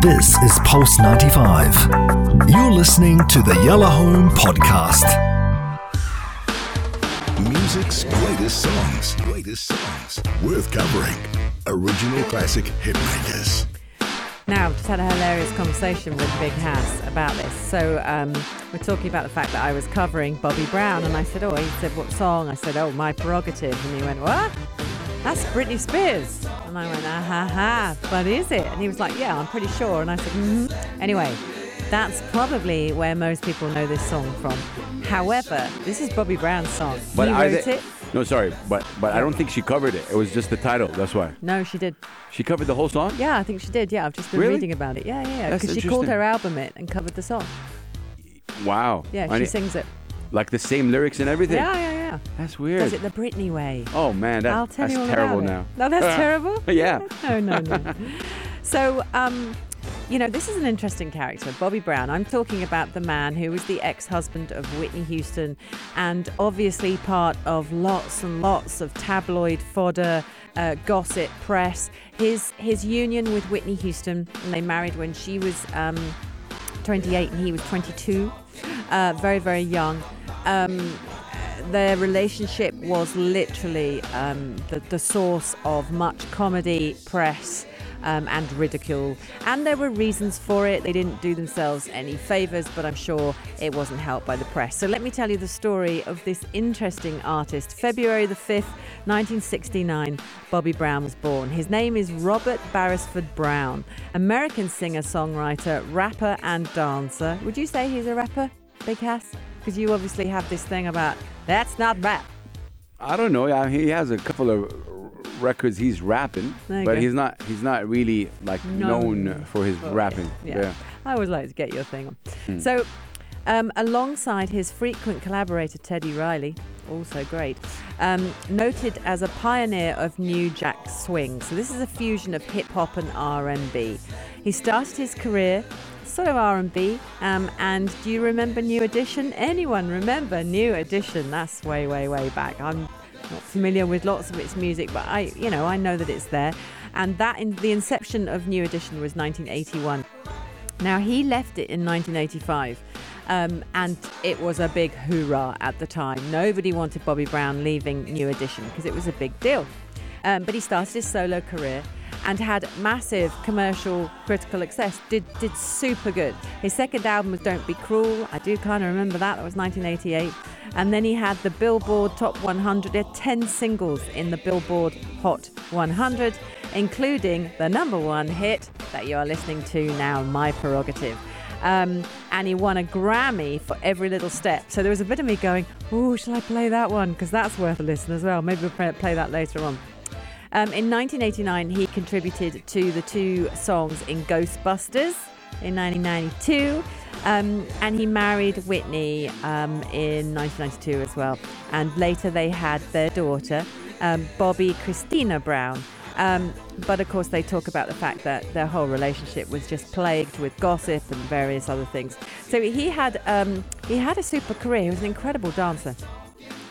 This is Pulse 95. You're listening to the Yellow Home Podcast. Music's greatest songs. Greatest songs. Worth covering. Original classic hitmakers. Now, I've just had a hilarious conversation with Big Hass about this. So, um, we're talking about the fact that I was covering Bobby Brown, and I said, Oh, he said, What song? I said, Oh, My Prerogative. And he went, What? That's Britney Spears. And I went, Ah ha ha, but is it? And he was like, Yeah, I'm pretty sure. And I said, mm-hmm. Anyway, that's probably where most people know this song from. However, this is Bobby Brown's song. But he wrote they- it. No, sorry, but but I don't think she covered it. It was just the title. That's why No, she did. she covered the whole song. Yeah, I think she did. Yeah, I've just been Really? reading about it. Yeah, yeah, yeah. Because she called her album it and covered the song. Wow. Yeah, she ne- sings it. like the same lyrics and everything. Yeah, yeah, yeah. That's weird. Does it the Britney way. Oh man, that, I'll tell that's you all terrible about now. No, that's terrible. Yeah. No, no, no. so, um, you know, this is an interesting character, Bobby Brown. I'm talking about the man who was the ex-husband of Whitney Houston, and obviously part of lots and lots of tabloid fodder, uh, gossip, press. His his union with Whitney Houston, and they married when she was. Um, 28 and he was 22, uh, very, very young. Um, their relationship was literally um, the, the source of much comedy, press, um, and ridicule. And there were reasons for it. They didn't do themselves any favors, but I'm sure it wasn't helped by the press. So let me tell you the story of this interesting artist. February the 5th, 1969, Bobby Brown was born. His name is Robert Barisford Brown, American singer, songwriter, rapper, and dancer. Would you say he's a rapper, Big Hass? Because you obviously have this thing about that's not rap. I don't know. Yeah, he has a couple of records. He's rapping, you but he's not. He's not really like known, Known for his rapping. Yeah. I always like to get your thing on. Hmm. So, um, alongside his frequent collaborator Teddy Riley, also great, um, noted as a pioneer of New Jack Swing. So this is a fusion of hip hop and R&B. He started his career sort of R&B. Um, and do you remember New Edition? Anyone remember New Edition? That's way, way, way back. I'm not familiar with lots of its music, but I, you know, I know that it's there. And that in the inception of New Edition was 1981. Now, he left it in 1985, um, and it was a big hoorah at the time. Nobody wanted Bobby Brown leaving New Edition because it was a big deal. Um, but he started his solo career and had massive commercial critical success. Did did super good. His second album was Don't Be Cruel. I do kind of remember that. That was 1988. And then he had the Billboard Top 100. There are 10 singles in the Billboard Hot 100, including the number one hit that you are listening to now, My Prerogative. Um, and he won a Grammy for every little step. So there was a bit of me going, "Oh, shall I play that one? Because that's worth a listen as well. Maybe we'll play that later on." Um, in 1989, he contributed to the two songs in Ghostbusters in 1992. Um, and he married Whitney um, in 1992 as well. And later they had their daughter, um, Bobbi Kristina Brown. Um, but of course, they talk about the fact that their whole relationship was just plagued with gossip and various other things. So he had um, he had a super career. He was an incredible dancer.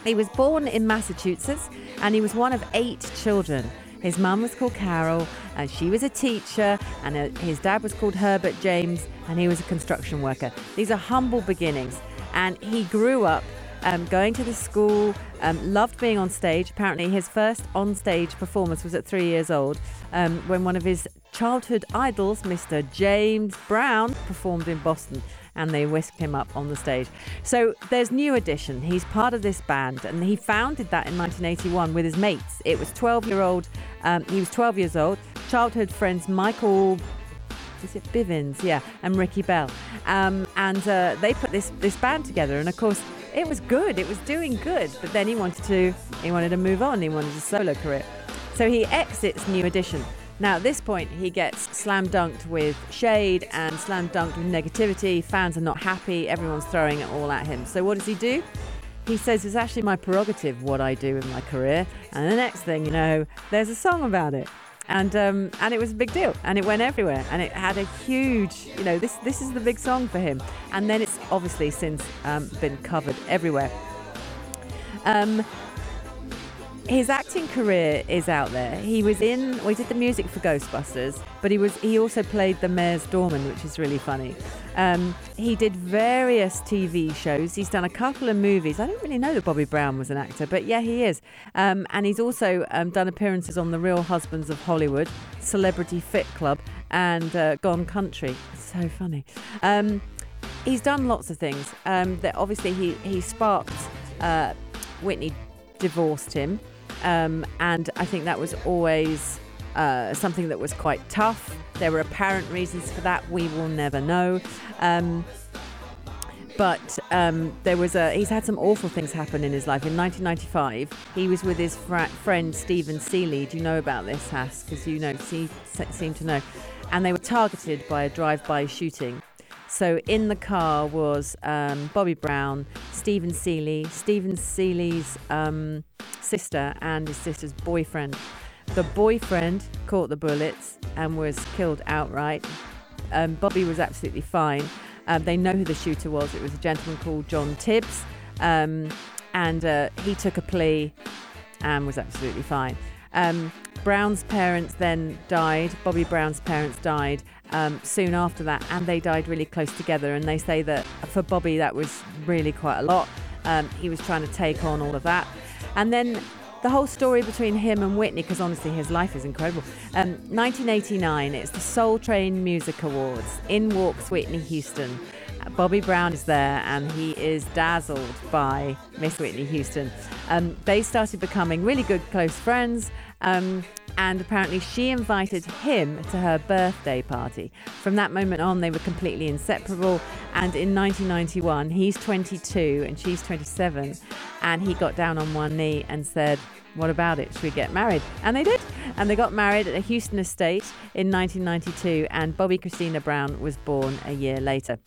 He was born in Massachusetts and he was one of eight children. His mum was called Carol and she was a teacher, and uh, his dad was called Herbert James and he was a construction worker. These are humble beginnings. And he grew up um, going to the school, um, loved being on stage. Apparently, his first on stage performance was at three years old um, when one of his childhood idols, Mr. James Brown, performed in Boston and they whisked him up on the stage. So there's New Edition. He's part of this band, and he founded that in 1981 with his mates. It was 12 year old. Um, he was 12 years old. Childhood friends Michael. Is it Bivins? Yeah, and Ricky Bell, um, and uh, they put this this band together. And of course, it was good. It was doing good. But then he wanted to he wanted to move on. He wanted a solo career. So he exits New Edition. Now, at this point, he gets slam dunked with shade and slam dunked with negativity. Fans are not happy. Everyone's throwing it all at him. So, what does he do? He says it's actually my prerogative what I do in my career. And the next thing you know, there's a song about it. And um, and it was a big deal, and it went everywhere, and it had a huge, you know, this this is the big song for him. And then it's obviously since um, been covered everywhere. Um, his acting career is out there. He was in, he did the music for Ghostbusters, but he was he also played the mayor's doorman, which is really funny. Um, he did various TV shows. He's done a couple of movies. I don't really know that Bobby Brown was an actor, but yeah, he is. Um, and he's also um, done appearances on The Real Husbands of Hollywood, Celebrity Fit Club, and uh, Gone Country. So funny. Um, he's done lots of things. Um, that obviously he he sparked. Uh, Whitney divorced him. Um, and I think that was always uh, something that was quite tough. There were apparent reasons for that. We will never know. Um, but um, there was a he's had some awful things happen in his life. In 1995, he was with his fr- friend Steven Sealy. Do you know about this, Hass? Because you know, see, seem to know. And they were targeted by a drive-by shooting. So in the car was um, Bobby Brown, Steven Sealy, Steven Sealy's um, sister, and his sister's boyfriend. The boyfriend caught the bullets and was killed outright. Um, Bobby was absolutely fine. Um, they know who the shooter was. It was a gentleman called John Tibbs, um, and uh, he took a plea and was absolutely fine. Um, Brown's parents then died. Bobby Brown's parents died um, soon after that, and they died really close together. And they say that for Bobby, that was really quite a lot. Um, he was trying to take on all of that. And then the whole story between him and Whitney, because honestly, his life is incredible. Um, 1989, it's the Soul Train Music Awards. In walks Whitney Houston. Bobby Brown is there and he is dazzled by Miss Whitney Houston. Um, they started becoming really good, close friends. Um, and apparently she invited him to her birthday party. From that moment on, they were completely inseparable. And in 1991, he's 22 and she's 27, and he got down on one knee and said, what about it? Should we get married? And they did. And they got married at a Houston estate in 1992, and Bobbi Kristina Brown was born a year later.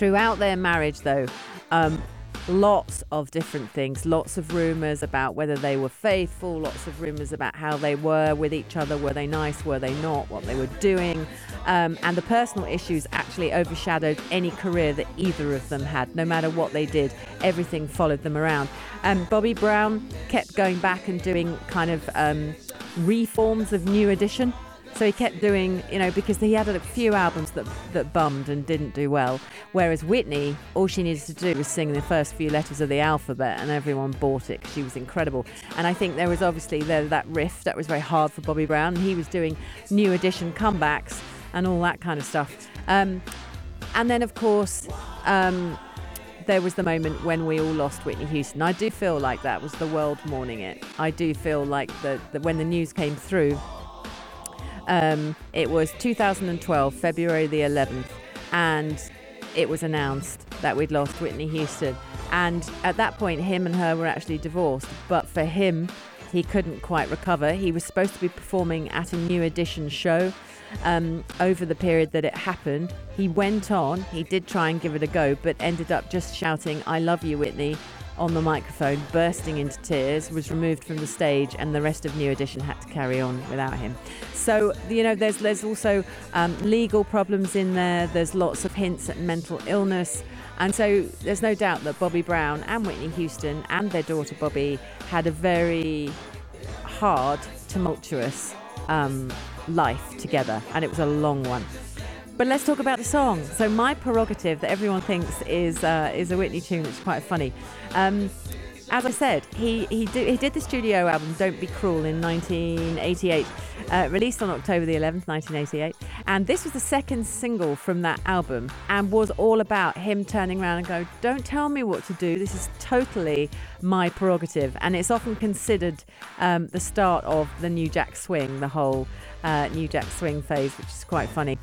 Throughout their marriage, though, um, lots of different things, lots of rumours about whether they were faithful, lots of rumours about how they were with each other. Were they nice? Were they not? What they were doing. Um, and the personal issues actually overshadowed any career that either of them had. No matter what they did, everything followed them around. Um, Bobby Brown kept going back and doing kind of um, reforms of New Edition. So he kept doing, you know, because he had a few albums that, that bummed and didn't do well. Whereas Whitney, all she needed to do was sing the first few letters of the alphabet and everyone bought it because she was incredible. And I think there was obviously there, that riff that was very hard for Bobby Brown. He was doing new edition comebacks and all that kind of stuff. Um, and then, of course, um, there was the moment when we all lost Whitney Houston. I do feel like that was the world mourning it. I do feel like the, the when the news came through um, it was 2012, February the 11th, and it was announced that we'd lost Whitney Houston. And at that point, him and her were actually divorced. But for him, he couldn't quite recover. He was supposed to be performing at a new edition show um, over the period that it happened. He went on, he did try and give it a go, but ended up just shouting, I love you, Whitney, on the microphone, bursting into tears, was removed from the stage, and the rest of New Edition had to carry on without him. So you know, there's there's also um, legal problems in there. There's lots of hints at mental illness. And so there's no doubt that Bobby Brown and Whitney Houston and their daughter Bobbi had a very hard, tumultuous um, life together, and it was a long one. But let's talk about the song. So my prerogative that everyone thinks is uh, is a Whitney tune, which is quite funny. Um, as I said, he he, do, he did the studio album "Don't Be Cruel" in 1988, uh, released on October the 11th, 1988, and this was the second single from that album, and was all about him turning around and go, "Don't tell me what to do. This is totally my prerogative," and it's often considered um, the start of the New Jack Swing, the whole uh, New Jack Swing phase, which is quite funny.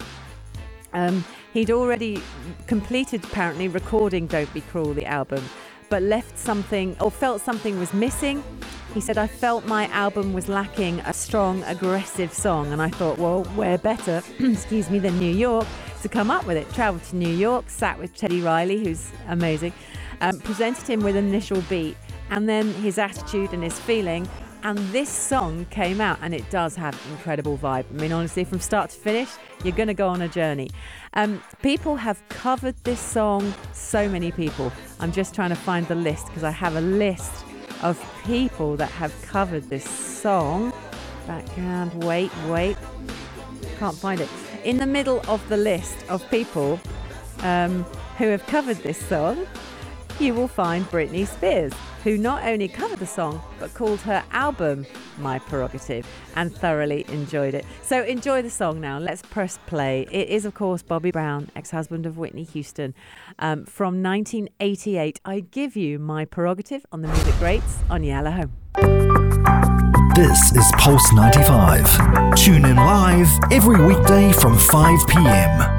Um, he'd already completed, apparently, recording Don't Be Cruel, the album, but left something or felt something was missing. He said, I felt my album was lacking a strong, aggressive song. And I thought, well, where better, excuse me, than New York to come up with it? Travelled to New York, sat with Teddy Riley, who's amazing, um, presented him with an initial beat, and then his attitude and his feeling and this song came out and it does have incredible vibe. I mean, honestly, from start to finish, you're going to go on a journey. Um, people have covered this song, so many people. I'm just trying to find the list because I have a list of people that have covered this song. Background, wait, wait. Can't find it. In the middle of the list of people um, who have covered this song, you will find Britney Spears, who not only covered the song but called her album My Prerogative and thoroughly enjoyed it. So enjoy the song now. Let's press play. It is, of course, Bobby Brown, ex husband of Whitney Houston, um, from 1988. I give you My Prerogative on the Music Greats on Yellow Home. This is Pulse 95. Tune in live every weekday from 5 p.m.